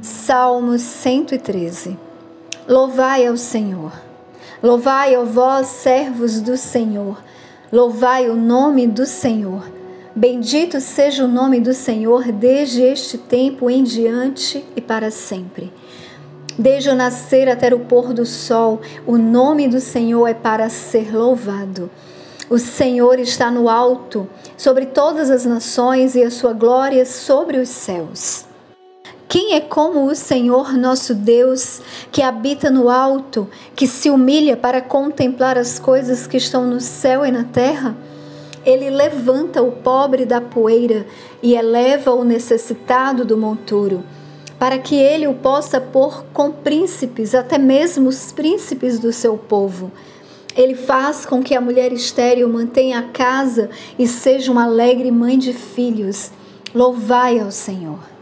Salmos 113 Louvai ao Senhor. Louvai, ó vós, servos do Senhor. Louvai o nome do Senhor. Bendito seja o nome do Senhor desde este tempo em diante e para sempre. Desde o nascer até o pôr do sol, o nome do Senhor é para ser louvado. O Senhor está no alto, sobre todas as nações, e a sua glória sobre os céus. Quem é como o Senhor nosso Deus, que habita no alto, que se humilha para contemplar as coisas que estão no céu e na terra? Ele levanta o pobre da poeira e eleva o necessitado do monturo, para que ele o possa pôr com príncipes, até mesmo os príncipes do seu povo. Ele faz com que a mulher estéril mantenha a casa e seja uma alegre mãe de filhos. Louvai ao Senhor.